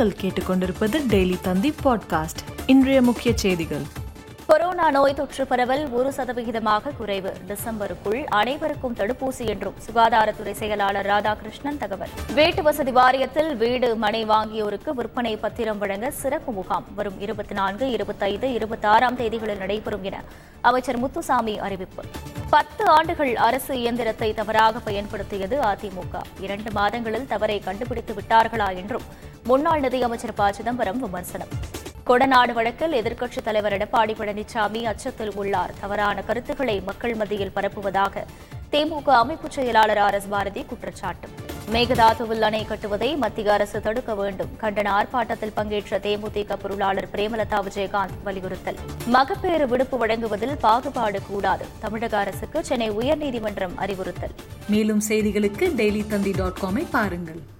நீங்கள் கேட்டுக்கொண்டிருப்பது டெய்லி தந்தி பாட்காஸ்ட். இன்றைய முக்கிய செய்திகள். கொரோனா நோய் தொற்று பரவல் ஒரு சதவிகிதமாக குறைவு. டிசம்பருக்குள் அனைவருக்கும் தடுப்பூசி என்றும் சுகாதாரத்துறை செயலாளர் ராதாகிருஷ்ணன் தகவல். வீட்டு வசதி வாரியத்தில் வீடு மனை வாங்கியோருக்கு விற்பனை பத்திரம் வழங்க சிறப்பு முகாம். வரும் இருபத்தி நான்கு இருபத்தைந்து இருபத்தி ஆறாம் தேதிகளில் நடைபெறும் என அமைச்சர் முத்துசாமி அறிவிப்பு. பத்து ஆண்டுகள் அரசு இயந்திரத்தை தவறாக பயன்படுத்தியது அதிமுக. இரண்டு மாதங்களில் தவறை கண்டுபிடித்து விட்டார்களா என்றும் முன்னாள் நிதியமைச்சர் ப. சிதம்பரம் விமர்சனம். கொடநாடு வழக்கில் எதிர்க்கட்சித் தலைவர் எடப்பாடி பழனிசாமி அச்சத்தில் உள்ளார். தவறான கருத்துக்களை மக்கள் மத்தியில் பரப்புவதாக திமுக அமைப்பு செயலாளர் ஆர். எஸ். பாரதி குற்றச்சாட்டு மேகதாதுவில் அணை கட்டுவதை மத்திய அரசு தடுக்க வேண்டும். கண்டன ஆர்ப்பாட்டத்தில் பங்கேற்ற தேமுதிக பொருளாளர் பிரேமலதா விஜயகாந்த் வலியுறுத்தல். மகப்பேறு விடுப்பு வழங்குவதில் பாகுபாடு கூடாது. தமிழக அரசுக்கு சென்னை உயர்நீதிமன்றம் அறிவுறுத்தல். மேலும் செய்திகளுக்கு டெய்லி தந்தி டாட் காமை பாருங்கள்.